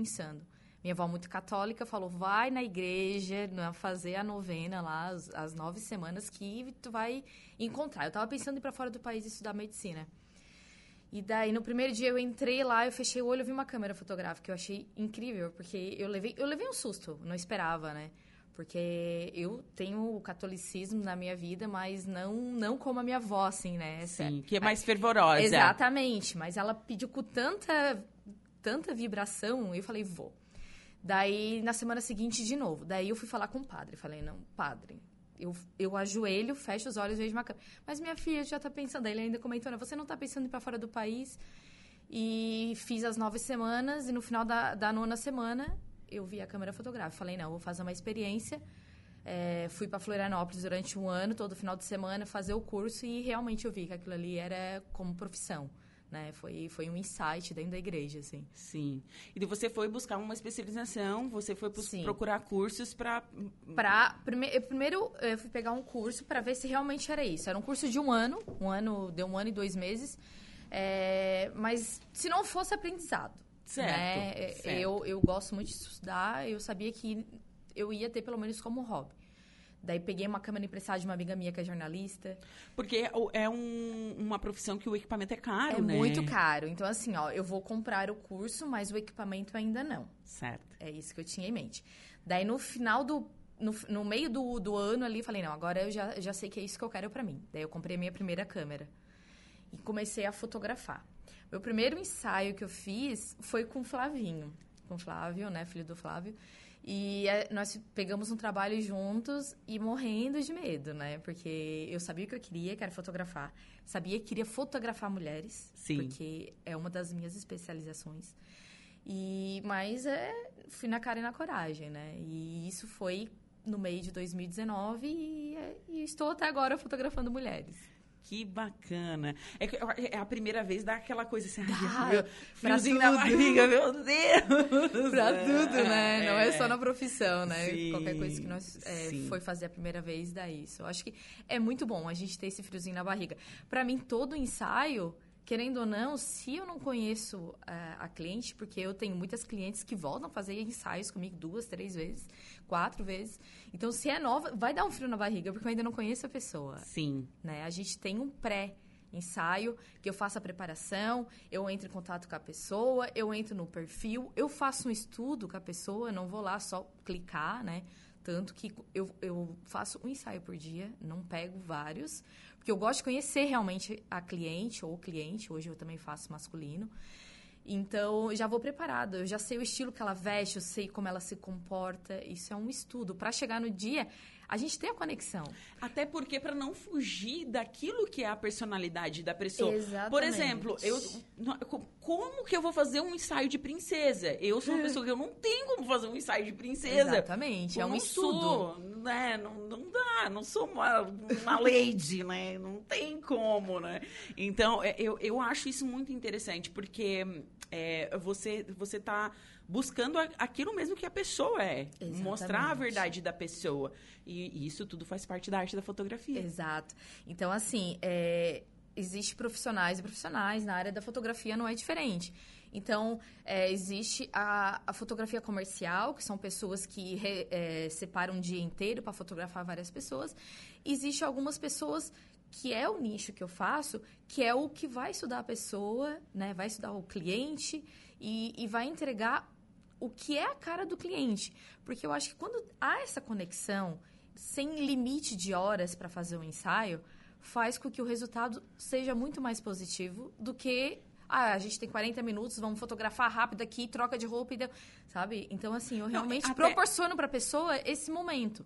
pensando. Minha avó muito católica falou, vai na igreja, né, fazer a novena lá, as, as nove semanas que tu vai encontrar. Eu tava pensando em ir pra fora do país estudar medicina. E daí, no primeiro dia, eu entrei lá, eu fechei o olho, eu vi uma câmera fotográfica. Eu achei incrível, porque eu levei, eu levei um susto, não esperava, né? Porque eu tenho o catolicismo na minha vida, mas não, não como a minha avó, assim, né? Sim, que é mais fervorosa. Exatamente, mas ela pediu com tanta, tanta vibração, eu falei, vou. Daí, na semana seguinte, de novo. Daí, eu fui falar com o padre. Falei, não, padre, eu, eu ajoelho, fecho os olhos, vejo uma câmera. Mas minha filha já está pensando, ele ainda comentou, você não está pensando em ir para fora do país? E fiz as nove semanas, e no final da, da nona semana, eu vi a câmera fotográfica. Falei, não, vou fazer uma experiência. É, fui para Florianópolis durante um ano, todo final de semana, fazer o curso, e realmente eu vi que aquilo ali era como profissão né? Foi, foi um insight dentro da igreja, assim. Sim. E você foi buscar uma especialização, você foi procurar cursos para... Pra, prime, primeiro, eu fui pegar um curso para ver se realmente era isso. Era um curso de um ano, um ano, deu um ano e dois meses, é, mas se não fosse aprendizado, certo, né? certo. Eu, eu gosto muito de estudar, eu sabia que eu ia ter pelo menos como hobby. Daí peguei uma câmera emprestada de uma amiga minha que é jornalista. Porque é um, uma profissão que o equipamento é caro, é né? É muito caro. Então, assim, ó, eu vou comprar o curso, mas o equipamento ainda não. Certo. É isso que eu tinha em mente. Daí, no final do... No, no meio do, do ano ali, falei, não, agora eu já, já sei que é isso que eu quero para mim. Daí eu comprei a minha primeira câmera. E comecei a fotografar. Meu primeiro ensaio que eu fiz foi com o Flavinho. Com o Flávio, né? Filho do Flávio. E é, nós pegamos um trabalho juntos e morrendo de medo, né? Porque eu sabia o que eu queria, que era fotografar. Sabia que queria fotografar mulheres. Sim. Porque é uma das minhas especializações. E, mas é, fui na cara e na coragem, né? E isso foi no meio de 2019 e, e estou até agora fotografando mulheres. Que bacana. É, é a primeira vez dá aquela coisa assim, meu, friozinho na barriga, meu Deus! pra tudo, né? Não é só na profissão, né? Sim, Qualquer coisa que nós é, foi fazer a primeira vez, dá isso. Eu acho que é muito bom a gente ter esse friozinho na barriga. Para mim, todo ensaio querendo ou não, se eu não conheço uh, a cliente, porque eu tenho muitas clientes que voltam a fazer ensaios comigo duas, três vezes, quatro vezes. Então, se é nova, vai dar um frio na barriga, porque eu ainda não conheço a pessoa. Sim. Né? A gente tem um pré ensaio, que eu faço a preparação, eu entro em contato com a pessoa, eu entro no perfil, eu faço um estudo com a pessoa, não vou lá só clicar, né? Tanto que eu, eu faço um ensaio por dia, não pego vários, porque eu gosto de conhecer realmente a cliente ou o cliente, hoje eu também faço masculino. Então, já vou preparada, eu já sei o estilo que ela veste, eu sei como ela se comporta. Isso é um estudo. Para chegar no dia, a gente tem a conexão. Até porque para não fugir daquilo que é a personalidade da pessoa. Exatamente. Por exemplo, eu como que eu vou fazer um ensaio de princesa? Eu sou uma pessoa que eu não tenho como fazer um ensaio de princesa. Exatamente, é um estudo. Sou, né? Não, não dá, não sou uma, uma lady, né? Não tem como, né? Então, é, eu, eu acho isso muito interessante, porque é, você, você tá buscando aquilo mesmo que a pessoa é. Exatamente. Mostrar a verdade da pessoa. E, isso tudo faz parte da arte da fotografia. Exato. Então, assim, é, existe profissionais e profissionais. Na área da fotografia não é diferente. Então, é, existe a, a, fotografia comercial, que são pessoas que re, é, separam um dia inteiro para fotografar várias pessoas. Existe algumas pessoas que é o nicho que eu faço, que é o que vai estudar a pessoa, né? Vai estudar o cliente e, e vai entregar o que é a cara do cliente. Porque eu acho que quando há essa conexão, sem limite de horas para fazer um ensaio, faz com que o resultado seja muito mais positivo do que ah, a gente tem 40 minutos, vamos fotografar rápido aqui, troca de roupa e deu, sabe? Então assim, eu realmente Não, até... proporciono para a pessoa esse momento.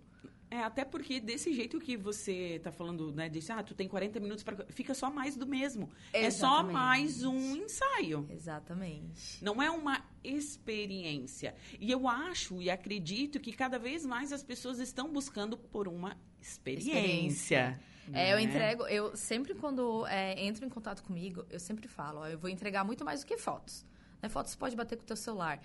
É, até porque desse jeito que você tá falando, né? Disse, ah, tu tem 40 minutos para. Fica só mais do mesmo. Exatamente. É só mais um ensaio. Exatamente. Não é uma experiência. E eu acho e acredito que cada vez mais as pessoas estão buscando por uma experiência. experiência. É, eu né? entrego, eu sempre quando é, entro em contato comigo, eu sempre falo, ó, eu vou entregar muito mais do que fotos. Né? Fotos pode bater com o teu celular.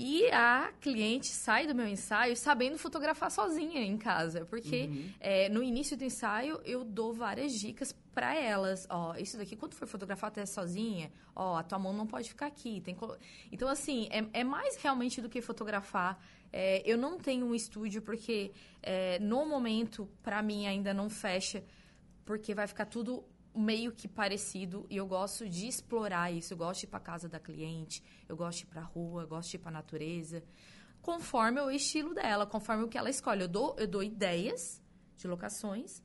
E a cliente sai do meu ensaio sabendo fotografar sozinha em casa, porque Uhum. é, no início do ensaio eu dou várias dicas para elas. Ó, isso daqui, quando for fotografar até sozinha, ó, a tua mão não pode ficar aqui. Tem colo- então, assim, é, é mais realmente do que fotografar. É, eu não tenho um estúdio porque, é, no momento, para mim ainda não fecha, porque vai ficar tudo meio que parecido e eu gosto de explorar isso. Eu gosto de ir para casa da cliente, eu gosto de ir para rua, eu gosto de ir para natureza, conforme o estilo dela, conforme o que ela escolhe. Eu dou, eu dou ideias de locações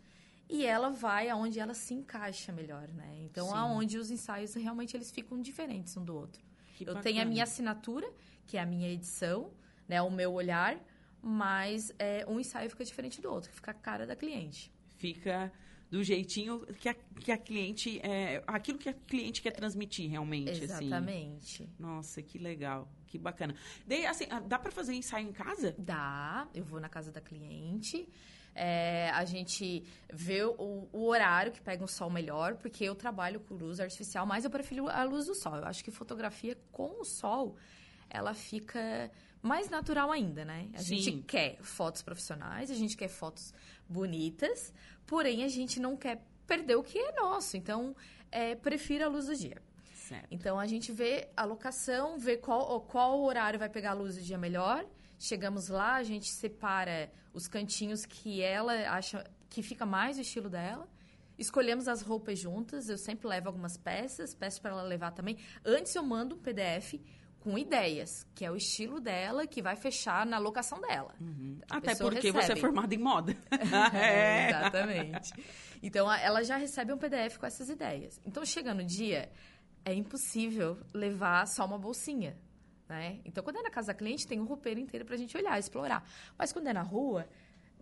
e ela vai aonde ela se encaixa melhor, né? Então, Sim. aonde os ensaios realmente eles ficam diferentes um do outro. Que eu tenho a bacana. minha assinatura, que é a minha edição, né, o meu olhar, mas é, um ensaio fica diferente do outro, fica a cara da cliente. Fica do jeitinho que a, que a cliente... É, aquilo que a cliente quer transmitir, realmente, assim. Exatamente. Nossa, que legal. Que bacana. Daí, assim, dá pra fazer ensaio em casa? Dá, eu vou na casa da cliente. é, a gente vê o, o horário que pega um sol melhor, porque eu trabalho com luz artificial, mas eu prefiro a luz do sol. Eu acho que fotografia com o sol, ela fica mais natural ainda, né? A Sim. gente quer fotos profissionais, a gente quer fotos bonitas, porém a gente não quer perder o que é nosso. Então, é, prefiro a luz do dia. Certo. Então a gente vê a locação, vê qual, qual horário vai pegar a luz do dia melhor. Chegamos lá, a gente separa os cantinhos que ela acha que fica mais o estilo dela. Escolhemos as roupas juntas, eu sempre levo algumas peças, peço para ela levar também. Antes eu mando um PDF com ideias, que é o estilo dela, que vai fechar na locação dela. Uhum. A Até porque você é recebe. formada em moda. É, exatamente. Então, a- ela já recebe um PDF com essas ideias. Então, chega no dia, é impossível levar só uma bolsinha, né? Então, quando é na casa da cliente, tem um roupeiro inteiro pra gente olhar, explorar. Mas quando é na rua,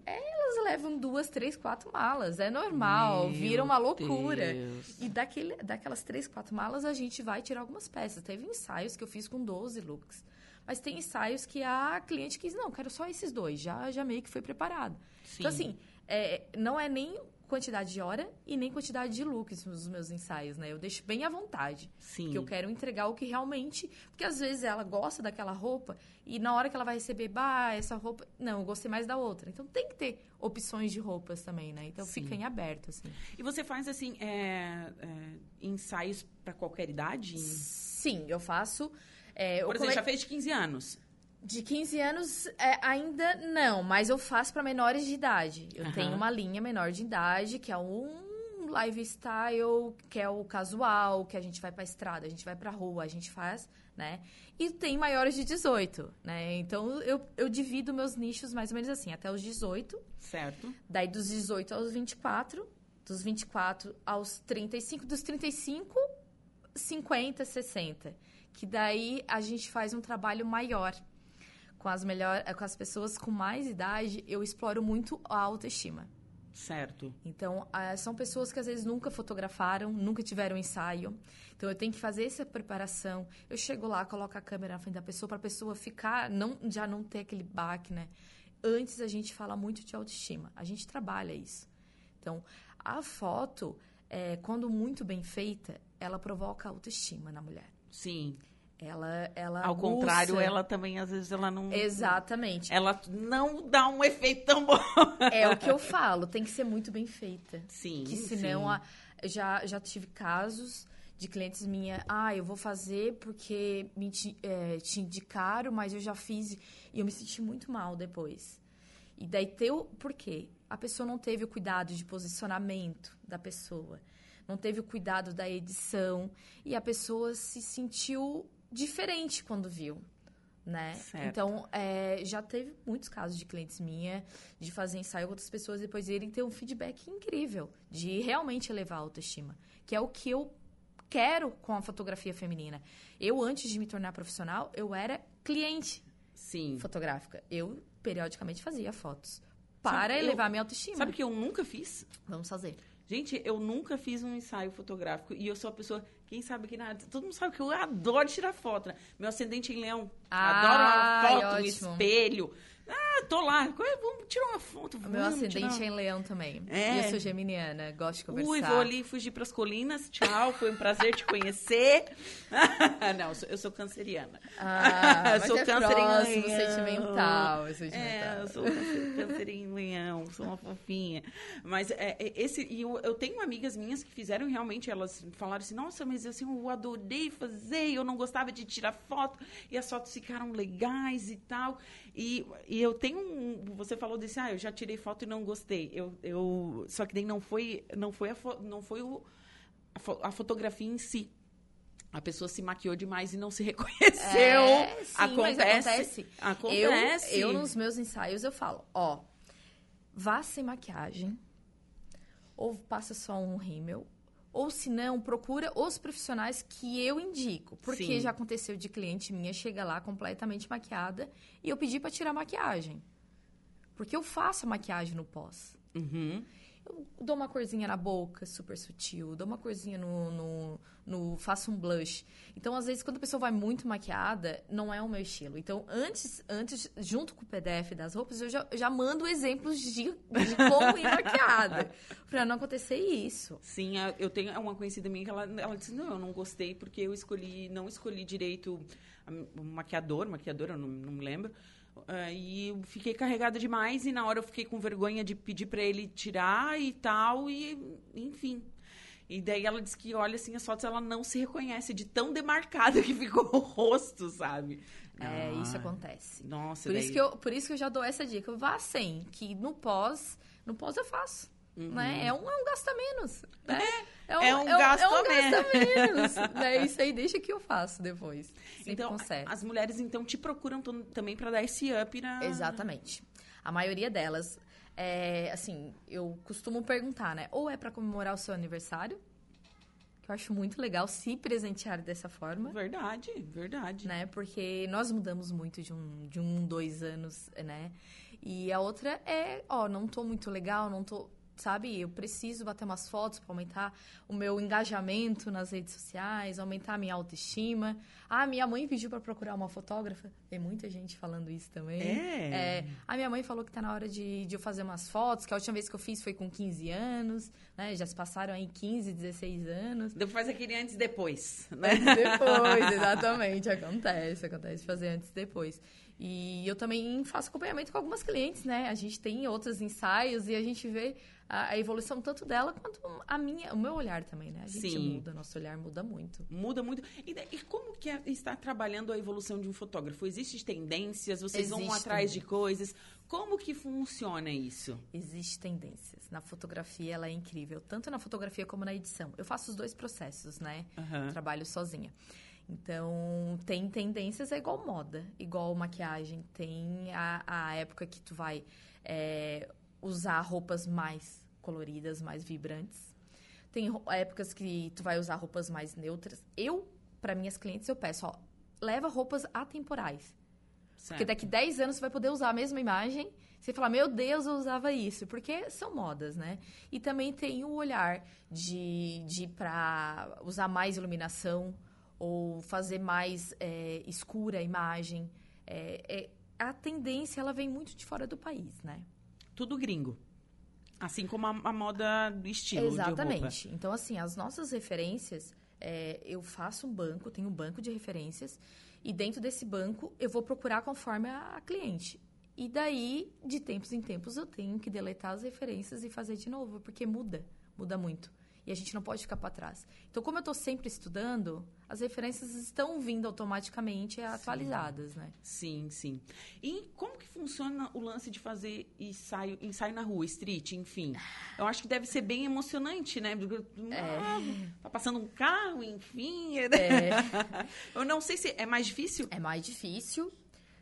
elas levam duas, três, quatro malas. É normal, Meu vira uma loucura. Deus. E daquele, daquelas três, quatro malas, a gente vai tirar algumas peças. Teve ensaios que eu fiz com 12 looks. Mas tem ensaios que a cliente quis, não, quero só esses dois. Já, já meio que foi preparado. Sim. Então, assim, é, não é nem quantidade de hora e nem quantidade de looks nos meus ensaios, né? Eu deixo bem à vontade. Sim. Porque eu quero entregar o que realmente... Porque às vezes ela gosta daquela roupa e na hora que ela vai receber, bah, essa roupa... Não, eu gostei mais da outra. Então tem que ter opções de roupas também, né? Então Sim. fica em aberto, assim. E você faz, assim, é, é, ensaios pra qualquer idade? Sim, eu faço... é, Por exemplo, já fez de 15 anos. De 15 anos, é, ainda não, mas eu faço para menores de idade. Eu Aham. tenho uma linha menor de idade, que é um lifestyle, que é o casual, que a gente vai pra estrada, a gente vai pra rua, a gente faz, né? E tem maiores de 18, né? Então eu, eu divido meus nichos mais ou menos assim, até os 18, Certo. daí dos 18 aos 24, dos 24 aos 35, dos 35, 50, 60. Que daí a gente faz um trabalho maior. Com as, melhor, com as pessoas com mais idade, eu exploro muito a autoestima. Certo. Então, ah, são pessoas que às vezes nunca fotografaram, nunca tiveram ensaio. Então, eu tenho que fazer essa preparação. Eu chego lá, coloco a câmera na frente da pessoa para a pessoa ficar, não, já não ter aquele baque, né? Antes a gente fala muito de autoestima. A gente trabalha isso. Então, a foto, é, quando muito bem feita, ela provoca autoestima na mulher. Sim. Ela, ela Ao aguça- contrário, ela também, às vezes, ela não... Exatamente. Ela não dá um efeito tão bom. É o que eu falo, tem que ser muito bem feita. Sim, Que senão, sim. a- já, já tive casos de clientes minha, ah, eu vou fazer porque me ti- é, te indicaram, mas eu já fiz e eu me senti muito mal depois. E daí teu, por quê? A pessoa não teve o cuidado de posicionamento da pessoa, não teve o cuidado da edição e a pessoa se sentiu diferente quando viu. Né? Certo. Então, é, já teve muitos casos de clientes minha de fazer ensaio com outras pessoas e depois irem ter um feedback incrível, de realmente elevar a autoestima, que é o que eu quero com a fotografia feminina. Eu, antes de me tornar profissional, eu era cliente Sim. fotográfica. Eu, periodicamente, fazia fotos para Sabe, eu- elevar minha autoestima. Sabe que eu nunca fiz? Vamos fazer. Gente, eu nunca fiz um ensaio fotográfico e eu sou a pessoa, quem sabe que nada, todo mundo sabe que eu adoro tirar foto, né? Meu ascendente em leão, Ai, adoro uma foto, um espelho. Ah, tô lá. Vamos tirar uma foto. O meu tirar... é em leão também. É. Eu sou geminiana, gosto de conversar. Ui, vou ali fugir pras colinas. Tchau, foi um prazer te conhecer. Não, eu sou, canceriana. Ah, eu sou é câncer próximo, sentimental. Eu sou sentimental. É, eu sou câncer em leão, sou uma fofinha. Mas é, é, esse, e eu, eu tenho amigas minhas que fizeram realmente, elas falaram assim, nossa, mas assim, eu adorei fazer, eu não gostava de tirar foto, e as fotos ficaram legais e tal. E, e eu tenho um. Você falou desse, ah, eu já tirei foto e não gostei. Eu, eu, só que daí não foi, não foi, a, não foi o, a, a fotografia em si. A pessoa se maquiou demais e não se reconheceu. É, sim, acontece, acontece. Acontece. Eu, eu, nos meus ensaios, eu falo, ó, vá sem maquiagem, ou passa só um rímel, ou se não, procura os profissionais que eu indico. Porque Sim. já aconteceu de cliente minha chega lá completamente maquiada e eu pedi para tirar a maquiagem. Porque eu faço a maquiagem no pós. Uhum. Eu dou uma corzinha na boca, super sutil. Dou uma corzinha no, no, no, Faço um blush. Então, às vezes, quando a pessoa vai muito maquiada, não é o meu estilo. Então, antes, antes junto com o PDF das roupas, eu já, já mando exemplos de, de como ir maquiada. pra não acontecer isso. Sim, eu tenho uma conhecida minha que ela, ela disse, não, eu não gostei porque eu escolhi, não escolhi direito o maquiador, maquiadora, não, não me lembro Uh, e fiquei carregada demais e na hora eu fiquei com vergonha de pedir para ele tirar e tal e enfim. E daí ela disse que olha assim as fotos ela não se reconhece de tão demarcado que ficou o rosto, sabe? É, ah, isso acontece. Nossa, por daí... isso que eu por isso que eu já dou essa dica, vá sem, que no pós, no pós eu faço. Uhum. Né? É, um, é um gasto a menos. Né? É, é, um, é um, gasto, é um, é um gasto a menos. né? Isso aí deixa que eu faço depois. Sempre então, as mulheres então te procuram também para dar esse up na. Exatamente. A maioria delas, é, assim, eu costumo perguntar, né? Ou é para comemorar o seu aniversário, que eu acho muito legal se presentear dessa forma. Verdade, verdade. Né? Porque nós mudamos muito de um, de um, dois anos, né? E a outra é, ó, não tô muito legal, não tô sabe? Eu preciso bater umas fotos para aumentar o meu engajamento nas redes sociais, aumentar a minha autoestima. Ah, minha mãe pediu para procurar uma fotógrafa. Tem muita gente falando isso também. É. é. A minha mãe falou que tá na hora de, de eu fazer umas fotos, que a última vez que eu fiz foi com 15 anos, né? Já se passaram aí 15, 16 anos. Depois faz aquele antes e depois, né? Antes depois, exatamente. Acontece, acontece fazer antes e depois. E eu também faço acompanhamento com algumas clientes, né? A gente tem outros ensaios e a gente vê a, evolução tanto dela quanto a minha, o meu olhar também, né? A gente Sim. muda, nosso olhar muda muito. Muda muito. E, e como que é, está trabalhando a evolução de um fotógrafo? Existem tendências? Vocês vão atrás de coisas? Como que funciona isso? Existem tendências. Na fotografia, ela é incrível. Tanto na fotografia como na edição. Eu faço os dois processos, né? Uhum. Trabalho sozinha. Então, tem tendências, é igual moda, igual maquiagem. Tem a, a época que tu vai é, usar roupas mais coloridas, mais vibrantes. Tem épocas que tu vai usar roupas mais neutras. Eu, para minhas clientes, eu peço, ó, leva roupas atemporais. Certo. Porque daqui 10 anos você vai poder usar a mesma imagem. Você falar, meu Deus, eu usava isso. Porque são modas, né? E também tem o olhar de, de para usar mais iluminação ou fazer mais é, escura a imagem. É, é, a tendência, ela vem muito de fora do país, né? Tudo gringo. Assim como a, a moda do estilo. Exatamente. Então, assim, as nossas referências, é, eu faço um banco, tenho um banco de referências, e dentro desse banco eu vou procurar conforme a, a cliente. E daí, de tempos em tempos, eu tenho que deletar as referências e fazer de novo, porque muda, muda muito. E a gente não pode ficar para trás. Então, como eu estou sempre estudando, as referências estão vindo automaticamente atualizadas, sim. né? Sim, sim. E como que funciona o lance de fazer ensaio, ensaio na rua, street, enfim? Eu acho que deve ser bem emocionante, né? É. Ah, tá passando um carro, enfim. É. eu não sei se é mais difícil. É mais difícil.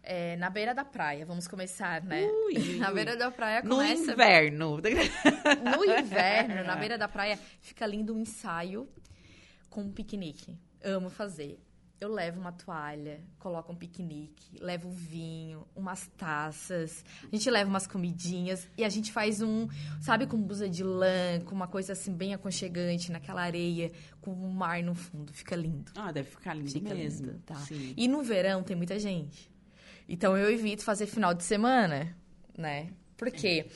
É, na beira da praia, vamos começar, né? Ui, na beira da praia começa... No inverno. No inverno, na beira da praia, fica lindo um ensaio com um piquenique. Amo fazer. Eu levo uma toalha, coloco um piquenique, levo vinho, umas taças, a gente leva umas comidinhas e a gente faz um, sabe, com blusa de lã, com uma coisa assim bem aconchegante naquela areia, com o mar no fundo. Fica lindo. Ah, deve ficar lindo Fica mesmo. Lindo, tá. E no verão tem muita gente. Então eu evito fazer final de semana. né? Porque,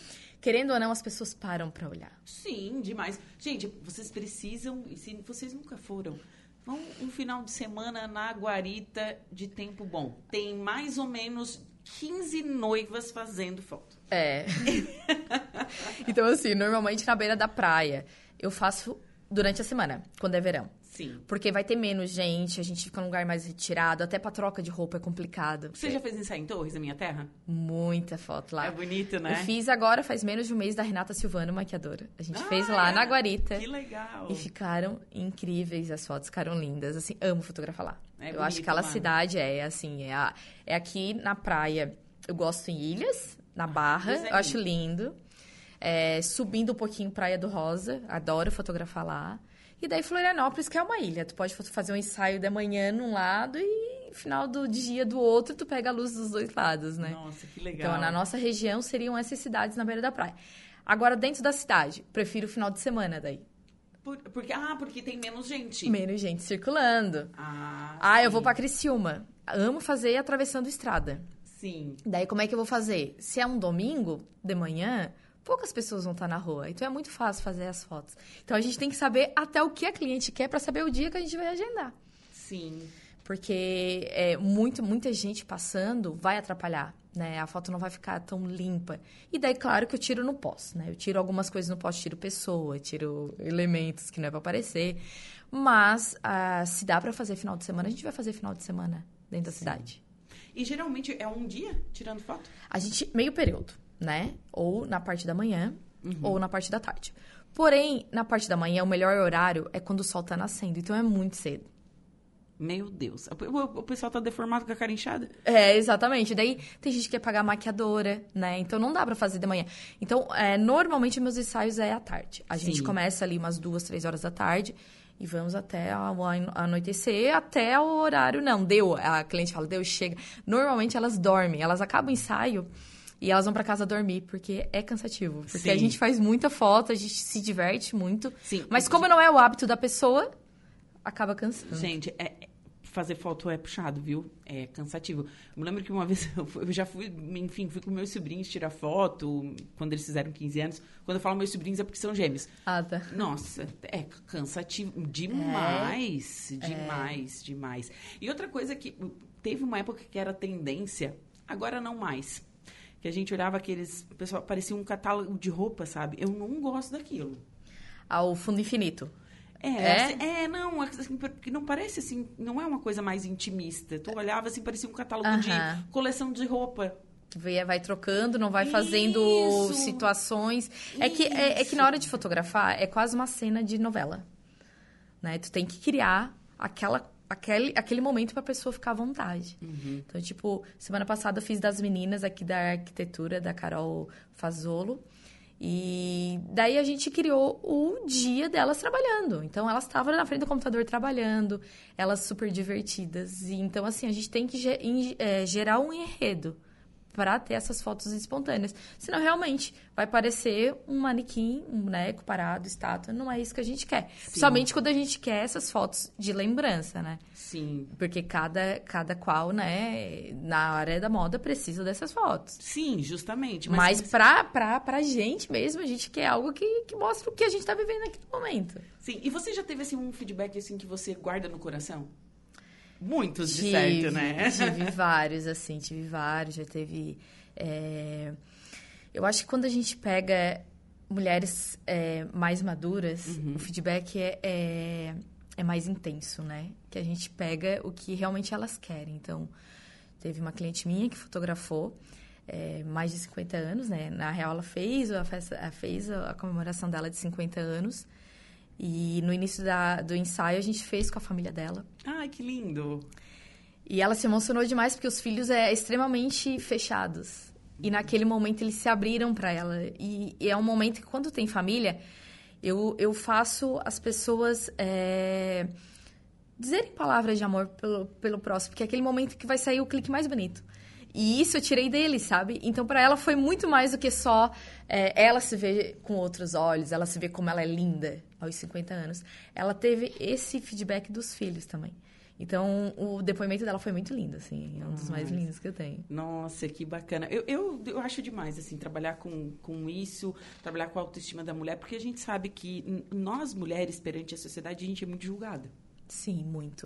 querendo ou não, as pessoas param pra olhar. Sim, demais. Gente, vocês precisam, e se vocês nunca foram, vão um final de semana na Guarita de tempo bom. Tem mais ou menos 15 noivas fazendo foto. É. então, assim, normalmente na beira da praia, eu faço durante a semana, quando é verão. Sim. Porque vai ter menos gente, a gente fica num lugar mais retirado, até pra troca de roupa é complicado. Você já fez ensaio em Torres, a minha terra? Muita foto lá. É bonito, né? Eu fiz agora, faz menos de um mês, da Renata Silvano, maquiadora. A gente Ah, fez lá é? na Guarita. Que legal. E ficaram incríveis as fotos, ficaram lindas. Assim, amo fotografar lá. É eu bonito acho que aquela lá. cidade é assim, é, a- é aqui na praia. Eu gosto em Ilhas, na Barra, é eu acho lindo. É, subindo um pouquinho Praia do Rosa, adoro fotografar lá. E daí Florianópolis, que é uma ilha. Tu pode fazer um ensaio de manhã num lado e no final do dia do outro, tu pega a luz dos dois lados, né? Nossa, que legal. Então, na nossa região, seriam essas cidades na beira da praia. Agora, dentro da cidade, prefiro o final de semana daí. Por- porque, ah, porque tem menos gente. Menos gente circulando. Ah, Ah, eu vou pra Criciúma. Amo fazer atravessando estrada. Sim. Daí, como é que eu vou fazer? Se é um domingo de manhã, poucas pessoas vão estar na rua. Então, é muito fácil fazer as fotos. Então, a gente tem que saber até o que a cliente quer pra saber o dia que a gente vai agendar. Sim. Porque é, muito, muita gente passando vai atrapalhar, né? A foto não vai ficar tão limpa. E daí, claro que eu tiro no pós, né? Eu tiro algumas coisas no pós, tiro pessoa, tiro elementos que não é pra aparecer. Mas, ah, se dá pra fazer final de semana, a gente vai fazer final de semana dentro da cidade. E geralmente é um dia tirando foto? A gente, meio período, né? Ou na parte da manhã, ou na parte da tarde. Porém, na parte da manhã, o melhor horário é quando o sol tá nascendo. Então, é muito cedo. Meu Deus. O, pessoal tá deformado com a cara inchada? É, exatamente. Daí tem gente que quer pagar maquiadora, né? Então não dá pra fazer de manhã. Então, é, normalmente meus ensaios é à tarde. A gente Sim. começa ali umas duas, três horas da tarde e vamos até ano- anoitecer, até o horário. Não, deu. A cliente fala, deu, chega. Normalmente elas dormem, elas acabam o ensaio. E elas vão pra casa dormir, porque é cansativo. Porque Sim. a gente faz muita foto, a gente se diverte muito. Sim. Mas como não é o hábito da pessoa, acaba cansando. Gente, é- é- fazer foto é puxado, viu? É cansativo. Eu me lembro que uma vez eu, fui- eu já fui, enfim, fui com meus sobrinhos tirar foto quando eles fizeram 15 anos. Quando eu falo meus sobrinhos é porque são gêmeos. Ah, tá. Nossa, é cansativo demais, demais, demais. E outra coisa que teve uma época que era tendência, agora não mais. Que a gente olhava aqueles, o pessoal parecia um catálogo de roupa, sabe? Eu não gosto daquilo. Ao fundo infinito. É, É? assim, é, não, assim, porque não parece assim, não é uma coisa mais intimista. Tu olhava assim, parecia um catálogo de Aham. coleção de roupa. Vai, vai trocando, não vai fazendo Isso. situações. É que, é, é que na hora de fotografar é quase uma cena de novela. Né? Tu tem que criar aquela, aquele, aquele momento pra pessoa ficar à vontade. Então, tipo, semana passada eu fiz das meninas aqui da arquitetura, da Carol Fazolo. E daí a gente criou o dia delas trabalhando. Então elas estavam na frente do computador trabalhando, elas super divertidas. E então, assim, a gente tem que é, gerar um enredo para ter essas fotos espontâneas. Senão, realmente, vai parecer um manequim, um boneco parado, estátua. Não é isso que a gente quer. Principalmente quando a gente quer essas fotos de lembrança, né? Sim. Porque cada, cada qual, né, na área da moda precisa dessas fotos. Sim, justamente. Mas, pra, pra, pra gente mesmo, a gente quer algo que, que mostre o que a gente tá vivendo aqui no momento. Sim, e você já teve assim um feedback assim que você guarda no coração? Muitos, de Tive, certo, né? Tive vários, assim, tive vários. Já teve. é, Eu acho que quando a gente pega mulheres é, mais maduras, Uhum. o feedback é, é, é mais intenso, né? Que a gente pega o que realmente elas querem. Então, teve uma cliente minha que fotografou é, mais de 50 anos, né? Na real, ela fez a, festa, fez a comemoração dela de 50 anos. E no início da- do ensaio, a gente fez com a família dela. Ai, que lindo. E ela se emocionou demais porque os filhos é extremamente fechados. E naquele momento eles se abriram para ela. E, e é um momento que quando tem família, eu, eu faço as pessoas é, dizerem palavras de amor pelo, pelo próximo, porque é aquele momento que vai sair o clique mais bonito. E isso eu tirei dele, sabe? Então, para ela foi muito mais do que só é, ela se ver com outros olhos, ela se ver como ela é linda aos 50 anos. Ela teve esse feedback dos filhos também. Então, o depoimento dela foi muito lindo, assim. É um dos mais lindos que eu tenho. Nossa, que bacana. Eu, eu, eu acho demais, assim, trabalhar com, com isso, trabalhar com a autoestima da mulher, porque a gente sabe que nós, mulheres, perante a sociedade, a gente é muito julgada. Sim, muito.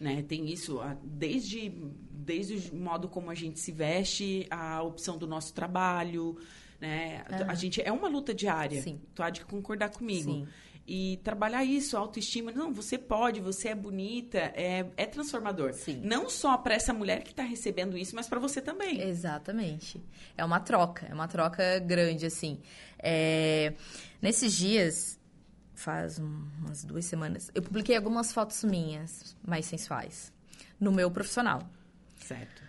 Né? Tem isso desde, desde o modo como a gente se veste, a opção do nosso trabalho, né? A gente é uma luta diária. Sim. Tu há de concordar comigo. Sim. E trabalhar isso, autoestima. Não, você pode, você é bonita, é, é transformador. Sim. Não só para essa mulher que está recebendo isso, mas para você também. Exatamente. É uma troca, é uma troca grande, assim. É... Nesses dias, faz umas duas semanas, eu publiquei algumas fotos minhas, mais sensuais, no meu profissional. Certo.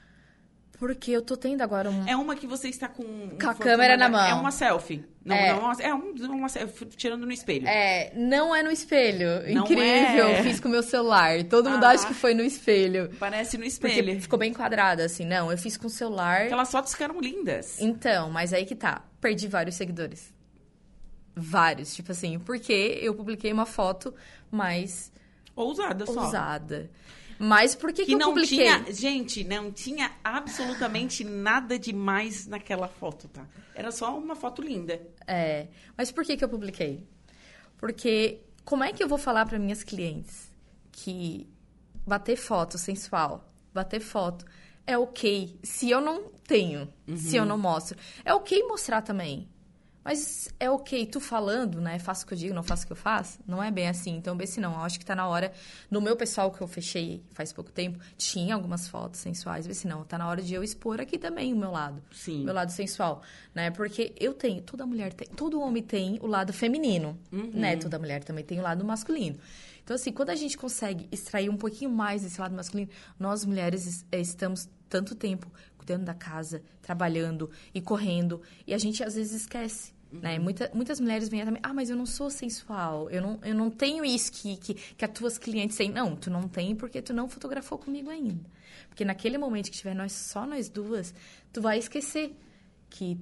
Porque eu tô tendo agora um. É uma que você está com. Com a câmera na mão. É uma selfie. Não, É. não, é uma, uma selfie, tirando no espelho. É, não é no espelho. Não Incrível. é. Fiz com o meu celular. Todo mundo Ah. acha que foi no espelho. Parece no Porque espelho. ficou bem quadrada, assim. Não, eu fiz com o celular. Aquelas fotos ficaram lindas. Então, mas aí que tá. Perdi vários seguidores. Vários. Tipo assim, porque eu publiquei uma foto mais Ousada só. ousada. Mas por que, que, Que eu não publiquei? tinha. Gente, não tinha absolutamente nada demais naquela foto, tá? Era só uma foto linda. É, mas por que, que eu publiquei? Porque como é que eu vou falar para minhas clientes que bater foto sensual, bater foto é ok se eu não tenho, se eu não mostro. É ok mostrar também. Mas é ok, tu falando, né? Faço o que eu digo, não faço o que eu faço. Não é bem assim. Então, bem se não. Eu acho que tá na hora. No meu pessoal que eu fechei faz pouco tempo, tinha algumas fotos sensuais. Bem se não, tá na hora de eu expor aqui também o meu lado Sim. meu lado sensual, né? Porque eu tenho, toda mulher tem, todo homem tem o lado feminino, né? Toda mulher também tem o lado masculino. Então, assim, quando a gente consegue extrair um pouquinho mais desse lado masculino, nós mulheres eh, estamos tanto tempo cuidando da casa, trabalhando e correndo, e a gente às vezes esquece. Né? Muita, muitas mulheres vêm também, ah, mas eu não sou sensual, eu não, eu não tenho isso que, que, que as tuas clientes têm. Não, tu não tem porque tu não fotografou comigo ainda. Porque naquele momento que tiver nós, só nós duas, tu vai esquecer que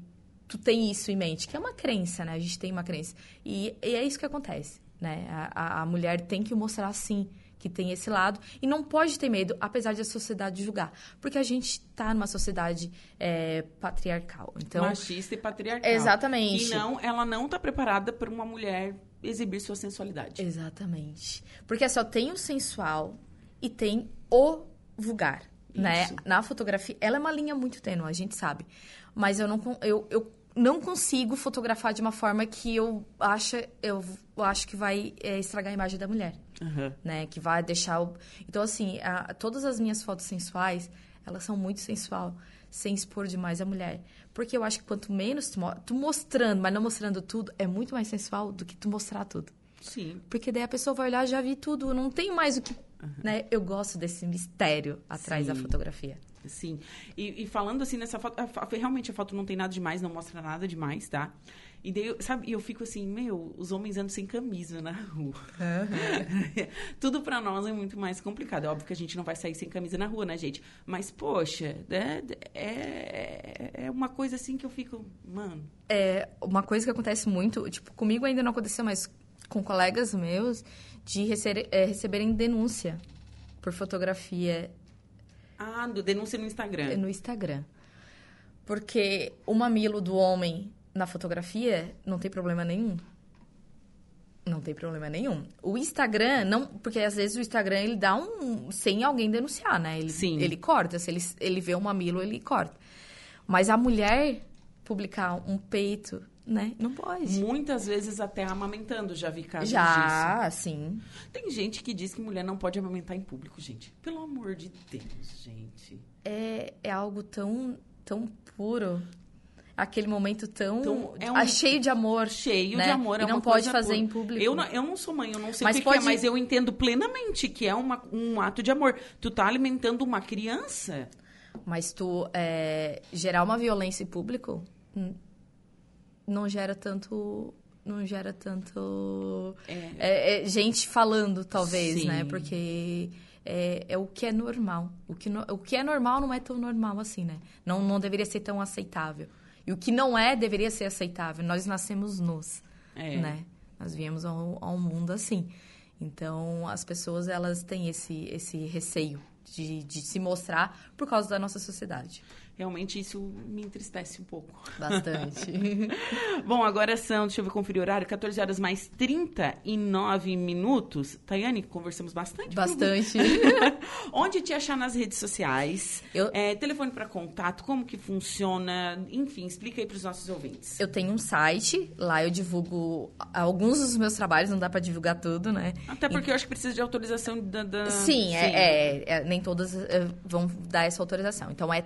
tu tem isso em mente, que é uma crença, né? A gente tem uma crença. E, e é isso que acontece, né? A, a- a mulher tem que mostrar, sim, que tem esse lado. E não pode ter medo, apesar de a sociedade julgar. Porque a gente tá numa sociedade é, patriarcal. Então, Machista e patriarcal. Exatamente. E não, ela não tá preparada para uma mulher exibir sua sensualidade. Exatamente. Porque só tem o sensual e tem o vulgar, né? Isso. Na fotografia, ela é uma linha muito tênue, a gente sabe. Mas eu não, eu, eu não consigo fotografar de uma forma que eu acho, eu, acho que vai é, estragar a imagem da mulher, Aham. né? Que vai deixar o... Então, assim, a- todas as minhas fotos sensuais, elas são muito sensual, sem expor demais a mulher. Porque eu acho que quanto menos tu, tu mostrando, mas não mostrando tudo, é muito mais sensual do que tu mostrar tudo. Sim. Porque daí a pessoa vai olhar, já vi tudo, não tem mais o que. Né? Eu gosto desse mistério atrás da Sim. fotografia. Sim. E, e falando assim nessa foto, a fo- realmente a foto não tem nada demais, não mostra nada demais, tá? E daí, eu- sabe, eu fico assim, meu, os homens andam sem camisa na rua. Tudo pra nós é muito mais complicado. É óbvio que a gente não vai sair sem camisa na rua, né, gente? Mas, poxa, é, é, é uma coisa assim que eu fico, mano. É uma coisa que acontece muito, tipo, comigo ainda não aconteceu, mas com colegas meus, de receber, é, receberem denúncia por fotografia Ah, denúncia no Instagram. no Instagram. Porque o mamilo do homem na fotografia não tem problema nenhum. Não tem problema nenhum. O Instagram, não. Porque às vezes o Instagram ele dá um. sem alguém denunciar, né? Ele, Sim. ele corta. Se ele, ele vê um mamilo, ele corta. Mas a mulher publicar um peito, né? Não pode. Muitas vezes até amamentando, já vi casos disso. Já, sim. Tem gente que diz que mulher não pode amamentar em público, gente. Pelo amor de Deus, gente. É, é algo tão, tão puro. Aquele momento tão. Então, é um- cheio de amor. Cheio né? de amor, E é não pode fazer pura. em público. Eu não, eu não sou mãe, eu não sei Mas o que, que é, pode- mas eu entendo plenamente que é uma, um ato de amor. Tu tá alimentando uma criança. Mas tu é, gerar uma violência em público hum, não gera tanto. Não gera tanto. É. é, é, gente falando, talvez, Sim. né? Porque é, é o que é normal. O que, no- o que é normal não é tão normal assim, né? Não, não deveria ser tão aceitável. E o que não é, deveria ser aceitável. Nós nascemos nus, É. né? Nós viemos ao, ao mundo assim. Então, as pessoas, elas têm esse, esse receio de, de se mostrar por causa da nossa sociedade. Realmente isso me entristece um pouco. Bastante. Bom, agora são, deixa eu ver, conferir o horário, 14 horas mais 39 minutos. Tayane, conversamos bastante. Bastante. Onde te achar nas redes sociais? Eu- É, telefone para contato, como que funciona? Enfim, explica aí para os nossos ouvintes. Eu tenho um site, lá eu divulgo alguns dos meus trabalhos, não dá pra divulgar tudo, né? Até porque eu acho que precisa de autorização da... da- Sim, é, é- é- nem todas é, vão dar essa autorização. Então é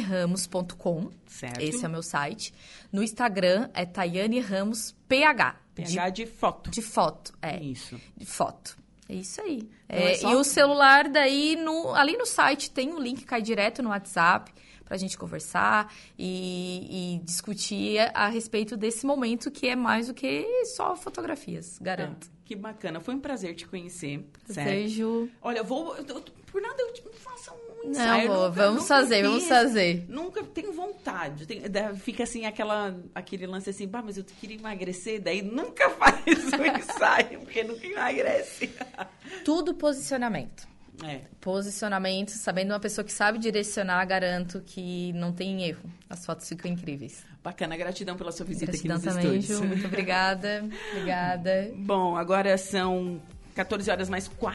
taianeramos.com, Certo. esse é o meu site. No Instagram é Tayane Ramos PH, PH de, foto. de, de foto, é, Isso. de foto. É isso aí. É É, só- E o celular, daí, no, ali no site tem o link, cai direto no WhatsApp pra gente conversar e, e discutir a, a respeito desse momento que é mais do que só fotografias, garanto. Ah, que bacana. Foi um prazer te conhecer. certo? Desejo. Olha, eu vou... eu- eu- por nada eu te faça um Não, ensaio. nunca- vamos nunca fazer, vamos fiz. fazer. Nunca tenho vontade. Tem- fica assim aquela, aquele lance assim, bah, mas eu queria emagrecer, daí nunca faz o ensaio, porque nunca emagrece. Tudo posicionamento. É. Posicionamento, sabendo uma pessoa que sabe direcionar, garanto que não tem erro. As fotos ficam incríveis. Bacana, gratidão pela sua visita Gratidão aqui nos também, estúdios. Ju. Muito obrigada. Obrigada. Bom, agora são 14 horas mais 4